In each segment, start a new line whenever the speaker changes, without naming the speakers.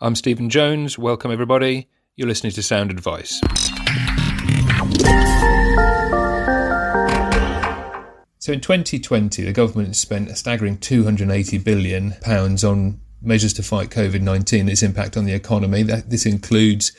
I'm Stephen Jones. Welcome, everybody. You're listening to Sound Advice. So, in 2020, the government spent a staggering 280 billion pounds on measures to fight COVID 19 and its impact on the economy. This includes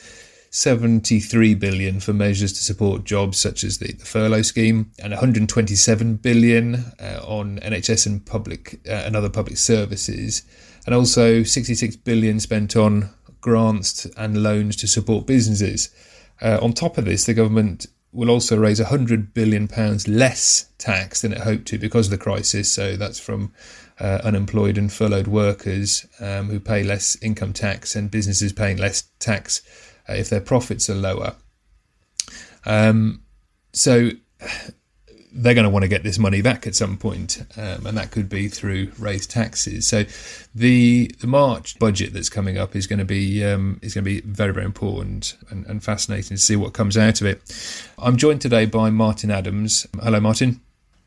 73 billion for measures to support jobs such as the, the furlough scheme and 127 billion uh, on NHS and public uh, and other public services and also 66 billion spent on grants and loans to support businesses. Uh, on top of this, the government will also raise 100 billion pounds less tax than it hoped to because of the crisis. So that's from uh, unemployed and furloughed workers um, who pay less income tax and businesses paying less tax uh, if their profits are lower. Um, so they're going to want to get this money back at some point, um, and that could be through raised taxes. So, the the March budget that's coming up is going to be um, is going to be very very important and, and, fascinating to see what comes out of it. I'm joined today by Martin Adams. Hello, Martin.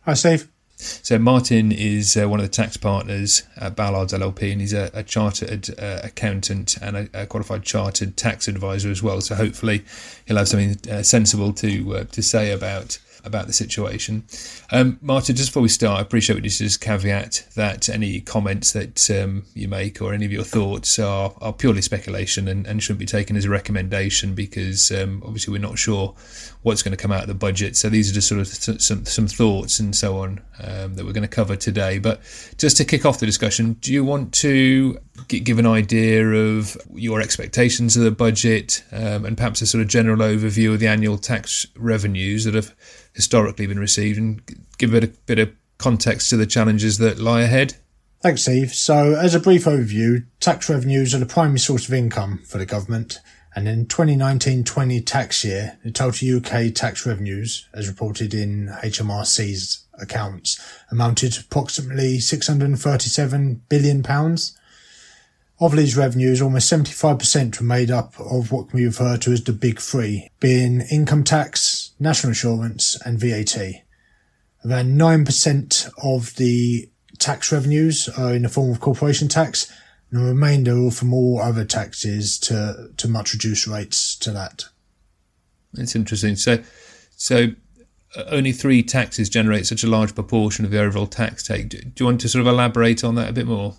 Hi, Steve.
So Martin is uh, one of the tax partners at Ballards LLP, and he's a, a chartered uh, accountant and a, a, qualified chartered tax advisor as well. So hopefully he'll have something uh, sensible to uh, to say about about the situation. Um, Martin, just before we start, I appreciate we just caveat that any comments that um, you make or any of your thoughts are, are purely speculation and, and shouldn't be taken as a recommendation because um, obviously we're not sure what's going to come out of the budget. So these are just sort of some, some thoughts and so on um, that we're going to cover today. But just to kick off the discussion, do you want to give an idea of your expectations of the budget um, and perhaps a sort of general overview of the annual tax revenues that have historically been received and give a bit, of, bit of context to the challenges that lie ahead?
Thanks, Steve. So, as a brief overview, tax revenues are the primary source of income for the government. And in 2019-20 tax year, the total UK tax revenues, as reported in HMRC's accounts, amounted to approximately 637 billion pounds. Of these revenues, almost 75% were made up of what can be referred to as the big three, being income tax, national insurance and VAT. Around 9% of the tax revenues are in the form of corporation tax and the remainder are from all other taxes to, to much reduced rates to that.
That's interesting. So, so uh, only three taxes generate such a large proportion of the overall tax take. Do you want to sort of elaborate on that a bit more?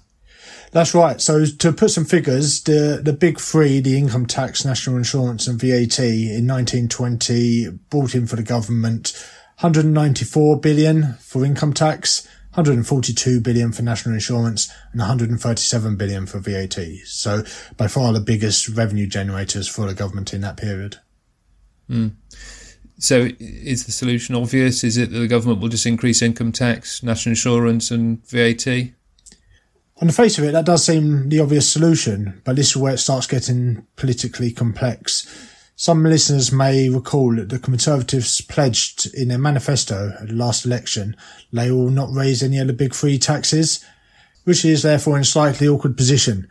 That's right. So to put some figures, the the big three, the income tax, national insurance, and VAT, in 1920 brought in for the government 194 billion for income tax, 142 billion for national insurance and 137 billion for VAT. So by far the biggest revenue generators for the government in that period.
Mm. So is the solution obvious? Is it that the government will just increase income tax, national insurance and VAT?
On the face of it, that does seem the obvious solution, but this is where it starts getting politically complex. Some listeners may recall that the Conservatives pledged in their manifesto at the last election they will not raise any of the big three taxes, which is therefore in a slightly awkward position.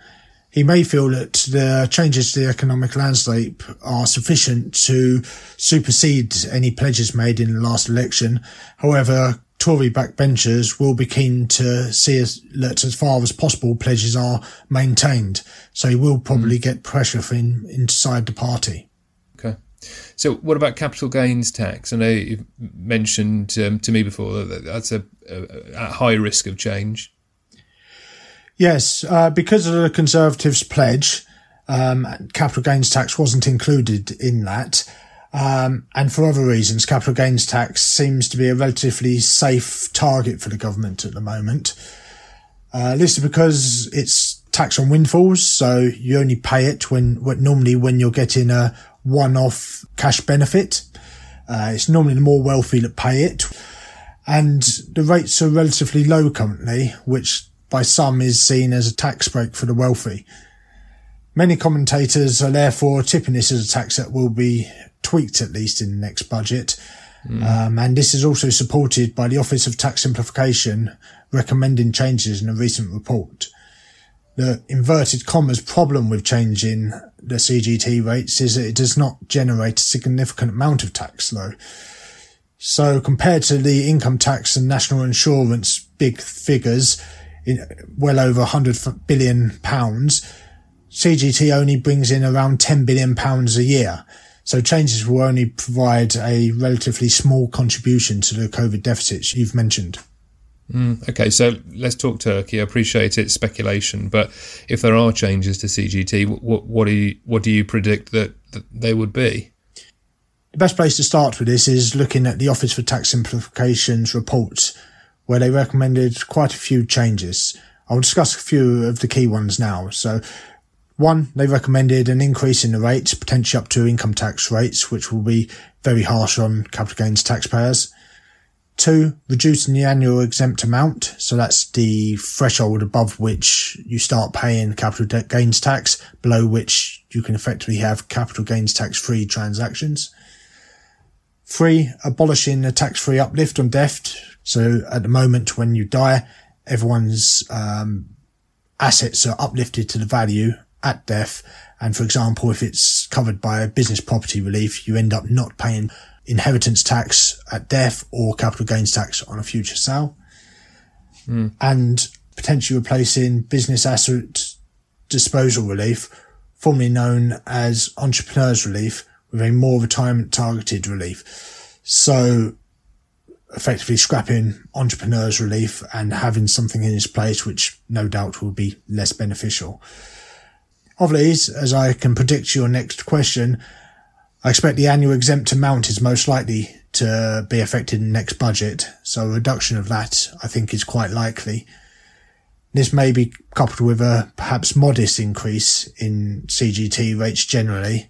He may feel that the changes to the economic landscape are sufficient to supersede any pledges made in the last election. However, Tory backbenchers will be keen to see as, that as far as possible pledges are maintained. So he will probably mm. get pressure from inside the party.
Okay. So, what about capital gains tax? I know you've mentioned um, to me before that that's a, a, a, high risk of change.
Yes, uh, because of the Conservatives' pledge, um, capital gains tax wasn't included in that. Um, and for other reasons, capital gains tax seems to be a relatively safe target for the government at the moment. Uh, this is because it's tax on windfalls, so you only pay it when, when normally when you're getting a one-off cash benefit. Uh, it's normally the more wealthy that pay it. And the rates are relatively low currently, which by some is seen as a tax break for the wealthy. Many commentators are therefore tipping this as a tax that will be tweaked at least in the next budget. Mm. Um, and this is also supported by the Office of Tax Simplification recommending changes in a recent report the inverted commas problem with changing the CGT rates is that it does not generate a significant amount of tax though. So compared to the income tax and national insurance big figures in well over 100 billion pounds, CGT only brings in around £10 billion a year. So changes will only provide a relatively small contribution to the COVID deficits you've mentioned.
Mm, okay, so let's talk Turkey. I appreciate it's speculation, but if there are changes to CGT, what, what do you what do you predict that, that they would be?
The best place to start with this is looking at the Office for Tax Simplification's reports, where they recommended quite a few changes. I'll discuss a few of the key ones now. So, one, they recommended an increase in the rates, potentially up to income tax rates, which will be very harsh on capital gains taxpayers. Two, reducing the annual exempt amount. So that's the threshold above which you start paying capital gains tax, below which you can effectively have capital gains tax free transactions. Three, abolishing the tax free uplift on death. So at the moment, when you die, everyone's um, assets are uplifted to the value at death. And for example, if it's covered by a business property relief, you end up not paying inheritance tax at death or capital gains tax on a future sale. Mm. And potentially replacing business asset disposal relief, formerly known as entrepreneurs relief, with a more retirement targeted relief. So effectively scrapping entrepreneurs relief and having something in its place, which no doubt will be less beneficial. Of these, as I can predict your next question, I expect the annual exempt amount is most likely to be affected in the next budget, so a reduction of that I think is quite likely. This may be coupled with a perhaps modest increase in CGT rates generally,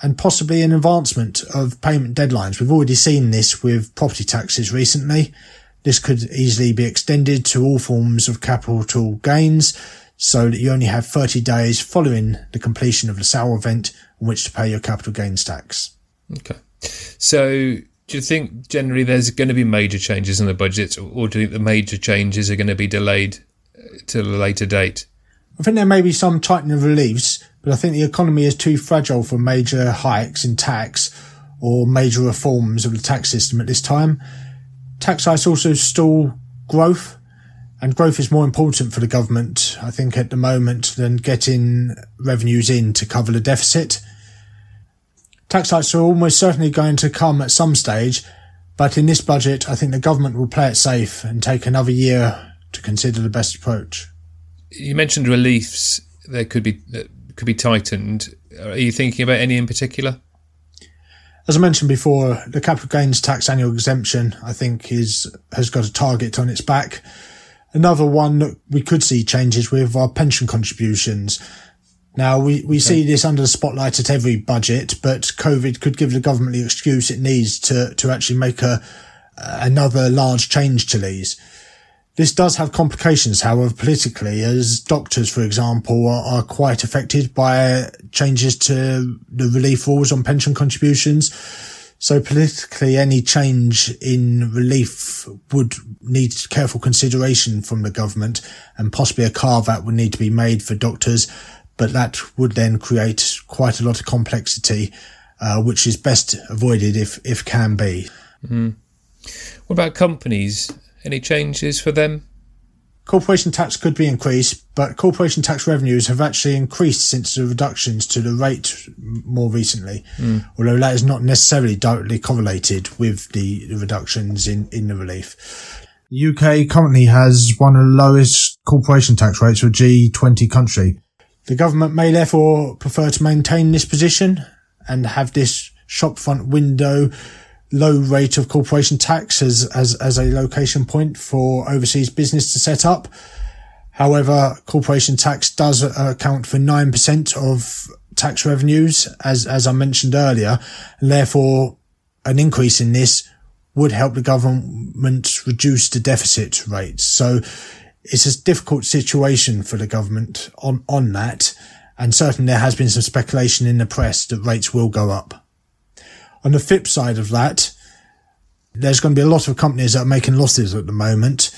and possibly an advancement of payment deadlines. We've already seen this with property taxes recently. This could easily be extended to all forms of capital gains so that you only have 30 days following the completion of the sale event in which to pay your capital gains tax.
Okay. So do you think generally there's going to be major changes in the budget or do you think the major changes are going to be delayed uh, to a later date?
I think there may be some tightening of reliefs, but I think the economy is too fragile for major hikes in tax or major reforms of the tax system at this time. Tax hikes also stall growth and growth is more important for the government, I think, at the moment than getting revenues in to cover the deficit. Tax hikes are almost certainly going to come at some stage, but in this budget, I think the government will play it safe and take another year to consider the best approach.
You mentioned reliefs that could be that could be tightened. Are you thinking about any in particular?
As I mentioned before, the capital gains tax annual exemption, I think, is has got a target on its back. Another one that we could see changes with are pension contributions. Now we, we okay. see this under the spotlight at every budget, but COVID could give the government the excuse it needs to, to actually make a, another large change to these. This does have complications, however, politically, as doctors, for example, are, are, quite affected by changes to the relief rules on pension contributions. So politically, any change in relief would need careful consideration from the government and possibly a carve out would need to be made for doctors. But that would then create quite a lot of complexity, uh, which is best avoided if, if can be.
Mm. What about companies? Any changes for them?
Corporation tax could be increased, but corporation tax revenues have actually increased since the reductions to the rate more recently, mm. although that is not necessarily directly correlated with the, the reductions in, in the relief. The UK currently has one of the lowest corporation tax rates for a G20 country. The government may therefore prefer to maintain this position and have this shopfront window low rate of corporation tax as, as, as a location point for overseas business to set up. However, corporation tax does account for 9% of tax revenues, as, as I mentioned earlier, and therefore an increase in this would help the government reduce the deficit rates. So it's a difficult situation for the government on, on that. And certainly there has been some speculation in the press that rates will go up. On the flip side of that, there's going to be a lot of companies that are making losses at the moment.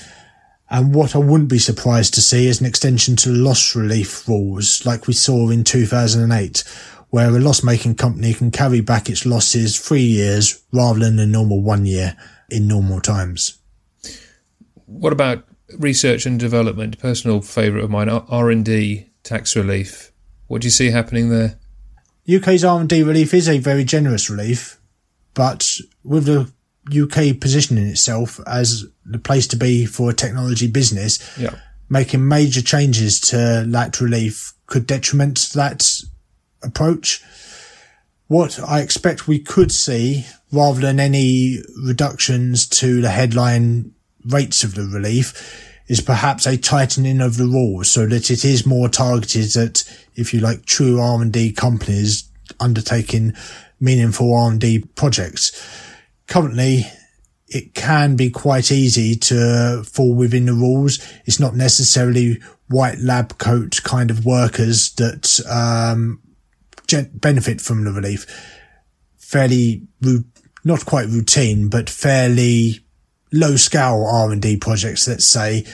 And what I wouldn't be surprised to see is an extension to loss relief rules like we saw in 2008, where a loss making company can carry back its losses three years rather than a normal one year in normal times.
What about research and development? Personal favourite of mine, R&D. tax relief. What do you see happening there?
UK's R&D relief is a very generous relief, but with the UK positioning itself as the place to be for a technology business,
Yeah.
making major changes to that relief could detriment that approach. What I expect we could see, rather than any reductions to the headline rates of the relief, is perhaps a tightening of the rules so that it is more targeted at, if you like, true R&D companies undertaking meaningful R&D projects. Currently, it can be quite easy to fall within the rules. It's not necessarily white lab coat kind of workers that um, benefit from the relief. Fairly, not quite routine, but fairly low scale R&D projects, let's say,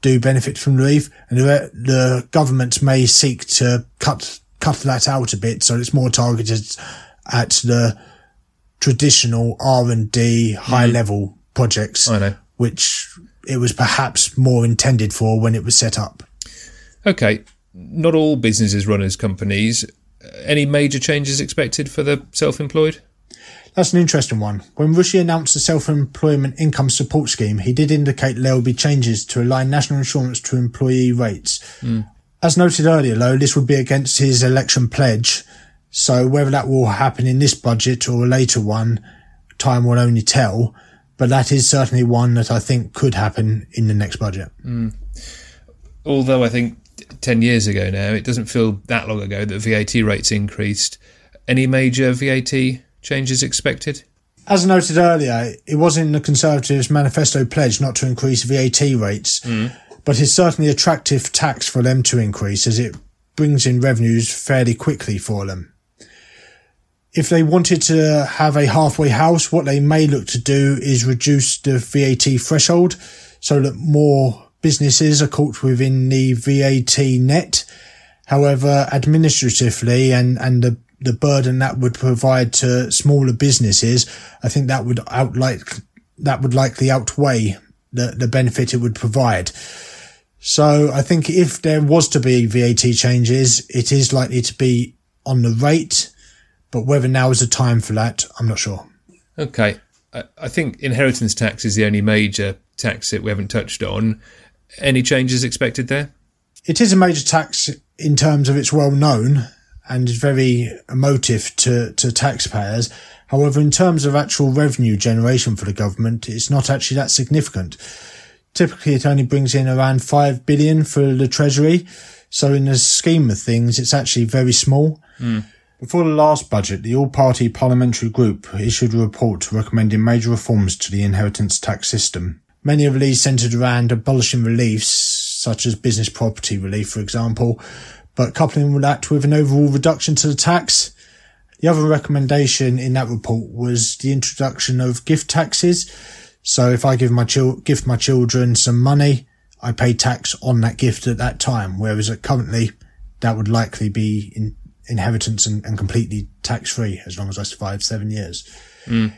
do benefit from relief, and the, the government may seek to cut cut that out a bit so it's more targeted at the traditional R&D high level projects,
I know.
which it was perhaps more intended for when it was set up.
Okay, not all businesses run as companies. Any major changes expected for the self-employed?
That's an interesting one. When Rishi announced the self-employment income support scheme, he did indicate there will be changes to align national insurance to employee rates. Hmm. As noted earlier, though, this would be against his election pledge. So whether that will happen in this budget or a later one, time will only tell. But that is certainly one that I think could happen in the next budget. Hmm.
Although I think 10 years ago now, it doesn't feel that long ago that VAT rates increased. Any major VAT changes expected?
As noted earlier, it was in the Conservatives' manifesto pledge not to increase VAT rates, hmm. but it's certainly attractive tax for them to increase as it brings in revenues fairly quickly for them. If they wanted to have a halfway house, what they may look to do is reduce the VAT threshold so that more businesses are caught within the VAT net. However, administratively and, and the, the burden that would provide to smaller businesses, I think that would outlike, that would likely outweigh the, the benefit it would provide. So I think if there was to be VAT changes, it is likely to be on the rate, but whether now is the time for that, I'm not sure.
Okay. I, I think inheritance tax is the only major tax that we haven't touched on. Any changes expected there?
It is a major tax in terms of it's well known and is very emotive to, to taxpayers. However, in terms of actual revenue generation for the government, it's not actually that significant. Typically, it only brings in around 5 billion for the treasury. So in the scheme of things, it's actually very small. Hmm. Before the last budget, the all-party parliamentary group issued a report recommending major reforms to the inheritance tax system. Many of these centred around abolishing reliefs, such as business property relief, for example, but coupling that with an overall reduction to the tax. The other recommendation in that report was the introduction of gift taxes. So if I give my chil- gift my children some money, I pay tax on that gift at that time, whereas currently that would likely be in inheritance and, and completely tax free as long as I survive seven years. Hmm.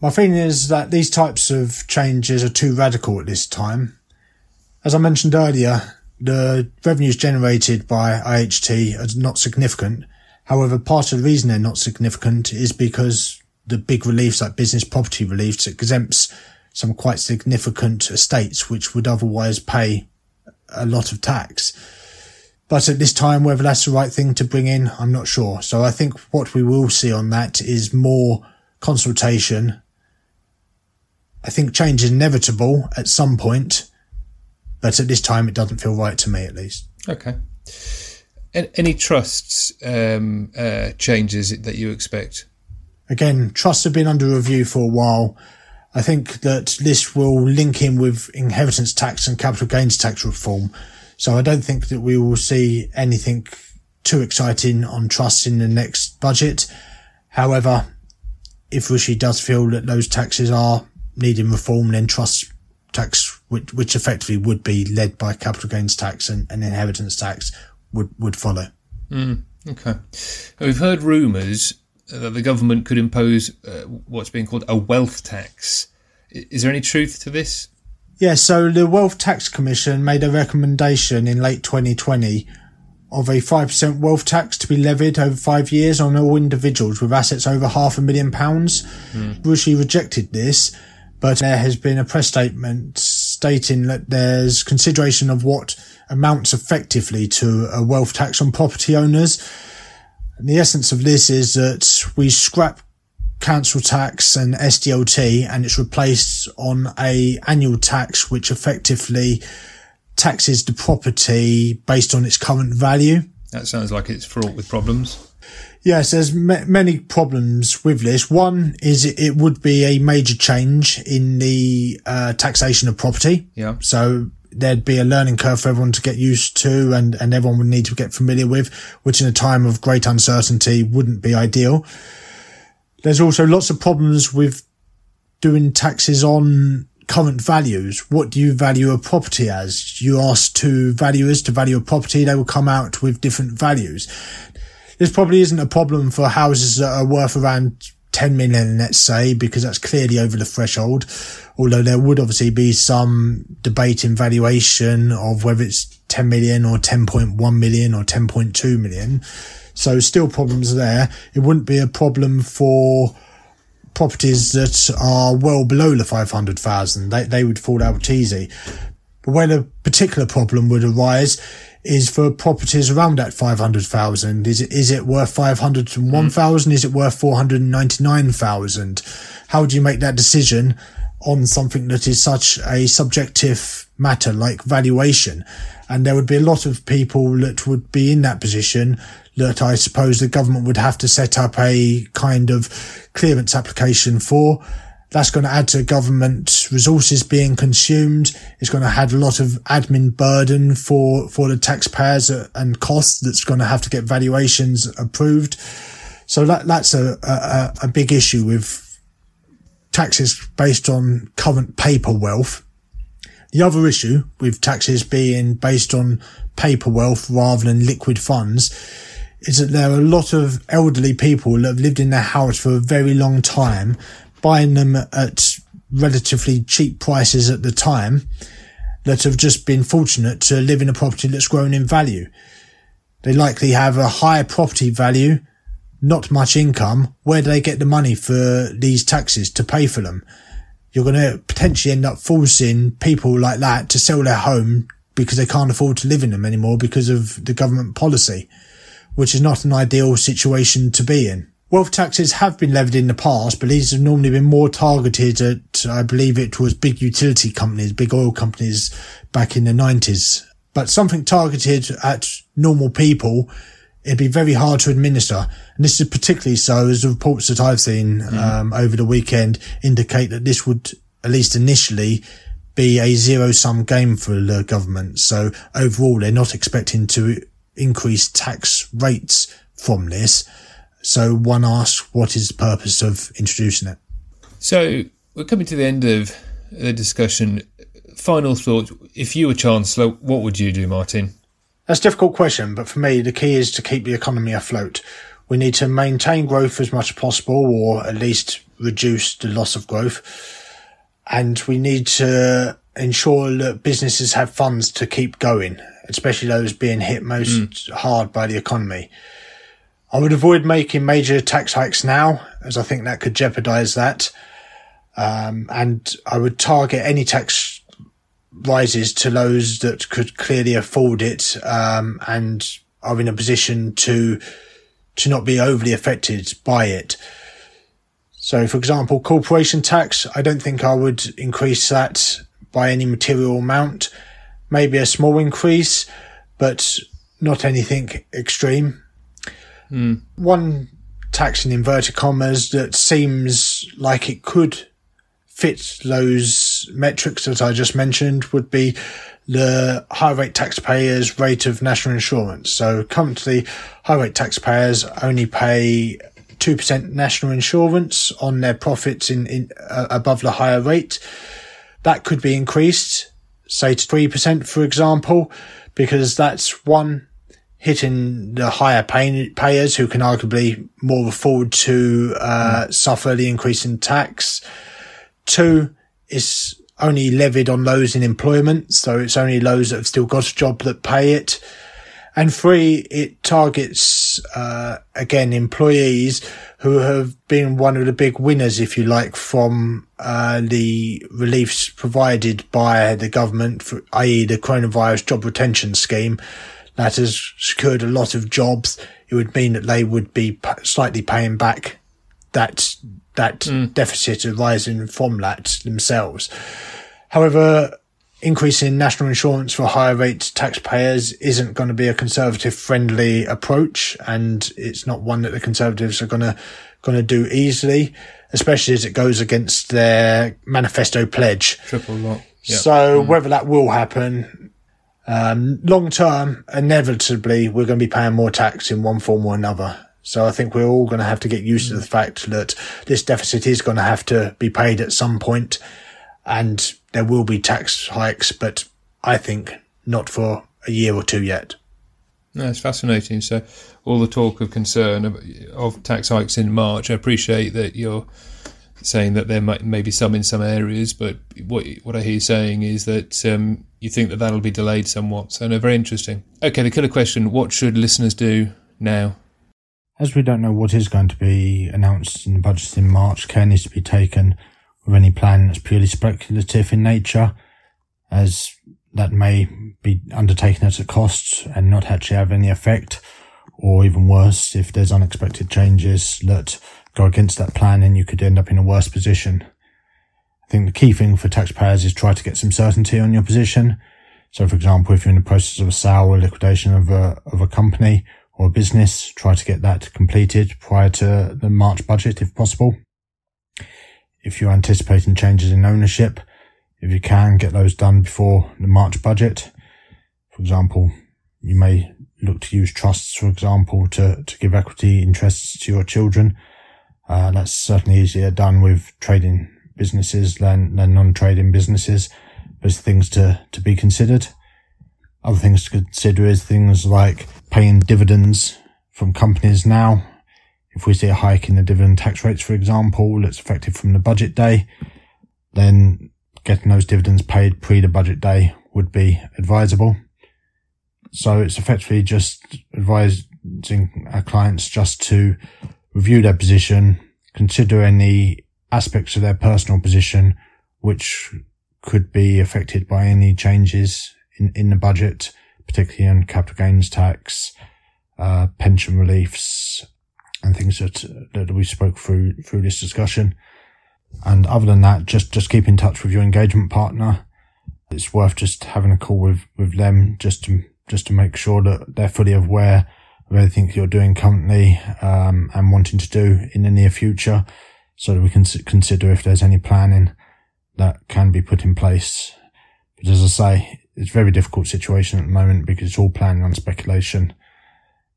My feeling is that these types of changes are too radical at this time. As I mentioned earlier, the revenues generated by IHT are not significant. However, part of the reason they're not significant is because the big reliefs like business property reliefs exempts some quite significant estates which would otherwise pay a lot of tax. But at this time, whether that's the right thing to bring in, I'm not sure. So I think what we will see on that is more consultation. I think change is inevitable at some point, but at this time, it doesn't feel right to me, at least.
Okay. Any trusts um, uh, changes that you expect?
Again, trusts have been under review for a while. I think that this will link in with inheritance tax and capital gains tax reform. So I don't think that we will see anything too exciting on trusts in the next budget. However, if Rishi does feel that those taxes are needing reform, then trust tax, which, which effectively would be led by capital gains tax and, and inheritance tax, would, would follow.
Okay. We've heard rumours that the government could impose uh, what's being called a wealth tax. Is there any truth to this?
Yeah, so the Wealth Tax Commission made a recommendation in late 2020 of a 5% wealth tax to be levied over five years on all individuals with assets over half a million pounds. Mm. Rishi rejected this, but there has been a press statement stating that there's consideration of what amounts effectively to a wealth tax on property owners. And the essence of this is that we scrap council tax and SDLT and it's replaced on a annual tax which effectively taxes the property based on its current value.
That sounds like it's fraught with problems.
Yes, there's m- many problems with this. One is it, it, would be a major change in the uh, taxation of property.
Yeah.
So there'd be a learning curve for everyone to get used to and, and everyone would need to get familiar with, which in a time of great uncertainty wouldn't be ideal. There's also lots of problems with doing taxes on current values. What do you value a property as? You ask two valuers to value a property, they will come out with different values. This probably isn't a problem for houses that are worth around 10 million, let's say, because that's clearly over the threshold. Although there would obviously be some debate in valuation of whether it's 10 million or 10.1 million or 10.2 million. So still problems there. It wouldn't be a problem for properties that are well below the 500,000. They, they would fall out easy. But where the particular problem would arise is for properties around that 500,000. Is it, is it worth 501,000? Mm. Is it worth 499,000? How do you make that decision on something that is such a subjective matter like valuation? And there would be a lot of people that would be in that position that I suppose the government would have to set up a kind of clearance application for. That's going to add to government resources being consumed. It's going to add a lot of admin burden for, for the taxpayers uh, and costs that's going to have to get valuations approved. So that, that's a, a, a big issue with taxes based on current paper wealth. The other issue with taxes being based on paper wealth rather than liquid funds is that there are a lot of elderly people that have lived in their house for a very long time, buying them at relatively cheap prices at the time that have just been fortunate to live in a property that's grown in value. They likely have a higher property value, not much income. Where do they get the money for these taxes to pay for them? You're going to potentially end up forcing people like that to sell their home because they can't afford to live in them anymore because of the government policy which is not an ideal situation to be in. Wealth taxes have been levied in the past, but these have normally been more targeted at, I believe it was big utility companies, big oil companies back in the 90s. But something targeted at normal people, it'd be very hard to administer. And this is particularly so as the reports that I've seen mm. um, over the weekend indicate that this would, at least initially, be a zero sum game for the government. So overall, they're not expecting to increased tax rates from this. So one asks, what is the purpose of introducing it?
So we're coming to the end of the discussion. Final thoughts. If you were Chancellor, what would you do, Martin?
That's a difficult question, but for me, the key is to keep the economy afloat. We need to maintain growth as much as possible, or at least reduce the loss of growth. And we need to ensure that businesses have funds to keep going especially those being hit most mm. hard by the economy. I would avoid making major tax hikes now, as I think that could jeopardize that. Um, and I would target any tax rises to those that could clearly afford it, um, and are in a position to, to not be overly affected by it. So, for example, corporation tax, I don't think I would increase that by any material amount maybe a small increase, but not anything extreme.
Mm.
One tax in inverted commas that seems like it could fit those metrics that I just mentioned would be the high rate taxpayers rate of national insurance. So currently high rate taxpayers only pay 2% national insurance on their profits in, in uh, above the higher rate. That could be increased say to 3%, for example, because that's one hitting the higher pay- payers who can arguably more afford to uh, mm. suffer the increase in tax. Two is only levied on those in employment, so it's only those that have still got a job that pay it. And three, it targets, uh, again, employees who have been one of the big winners, if you like, from, uh, the reliefs provided by the government, for, i.e. the coronavirus job retention scheme that has secured a lot of jobs. It would mean that they would be slightly paying back that, that mm. deficit arising from that themselves. However, increasing national insurance for higher rate taxpayers isn't going to be a conservative friendly approach. And it's not one that the conservatives are going to, going to do easily, especially as it goes against their manifesto pledge.
Triple lock.
Yep. So mm. whether that will happen, um, long term, inevitably, we're going to be paying more tax in one form or another. So I think we're all going to have to get used mm. to the fact that this deficit is going to have to be paid at some point and there will be tax hikes, but I think not for a year or two yet.
No, it's fascinating. So, all the talk of concern of, of tax hikes in March, I appreciate that you're saying that there might may be some in some areas, but what what I hear you saying is that um, you think that that'll be delayed somewhat. So, no, very interesting. Okay, the killer question: What should listeners do now?
As we don't know what is going to be announced in the budget in March, care needs to be taken with any plan that's purely speculative in nature, as that may be undertaken at a cost and not actually have any effect, or even worse, if there's unexpected changes that go against that plan, then you could end up in a worse position. I think the key thing for taxpayers is try to get some certainty on your position. So, for example, if you're in the process of a sale or liquidation of a, of a company or a business, try to get that completed prior to the March budget if possible if you're anticipating changes in ownership, if you can get those done before the March budget. For example, you may look to use trusts, for example, to, to give equity interests to your children. Uh, that's certainly easier done with trading businesses than, than non-trading businesses. There's things to, to be considered. Other things to consider is things like paying dividends from companies now if we see a hike in the dividend tax rates, for example, that's effective from the budget day, then getting those dividends paid pre the budget day would be advisable. So it's effectively just advising our clients just to review their position, consider any aspects of their personal position which could be affected by any changes in, in the budget, particularly on capital gains tax, uh, pension reliefs, and things that that we spoke through through this discussion. And other than that, just just keep in touch with your engagement partner. It's worth just having a call with with them just to just to make sure that they're fully aware of everything you're doing currently um, and wanting to do in the near future, so that we can consider if there's any planning that can be put in place. But as I say, it's a very difficult situation at the moment because it's all planning on speculation,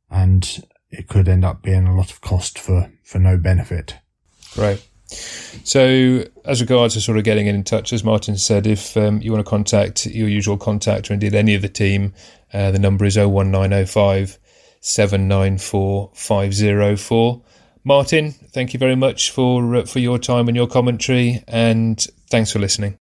and it could end up being a lot of cost for, for no benefit.
Right. So, as regards to sort of getting in touch, as Martin said, if um, you want to contact your usual contact or indeed any of the team, uh, the number is 01905 794 504. Martin, thank you very much for uh, for your time and your commentary, and thanks for listening.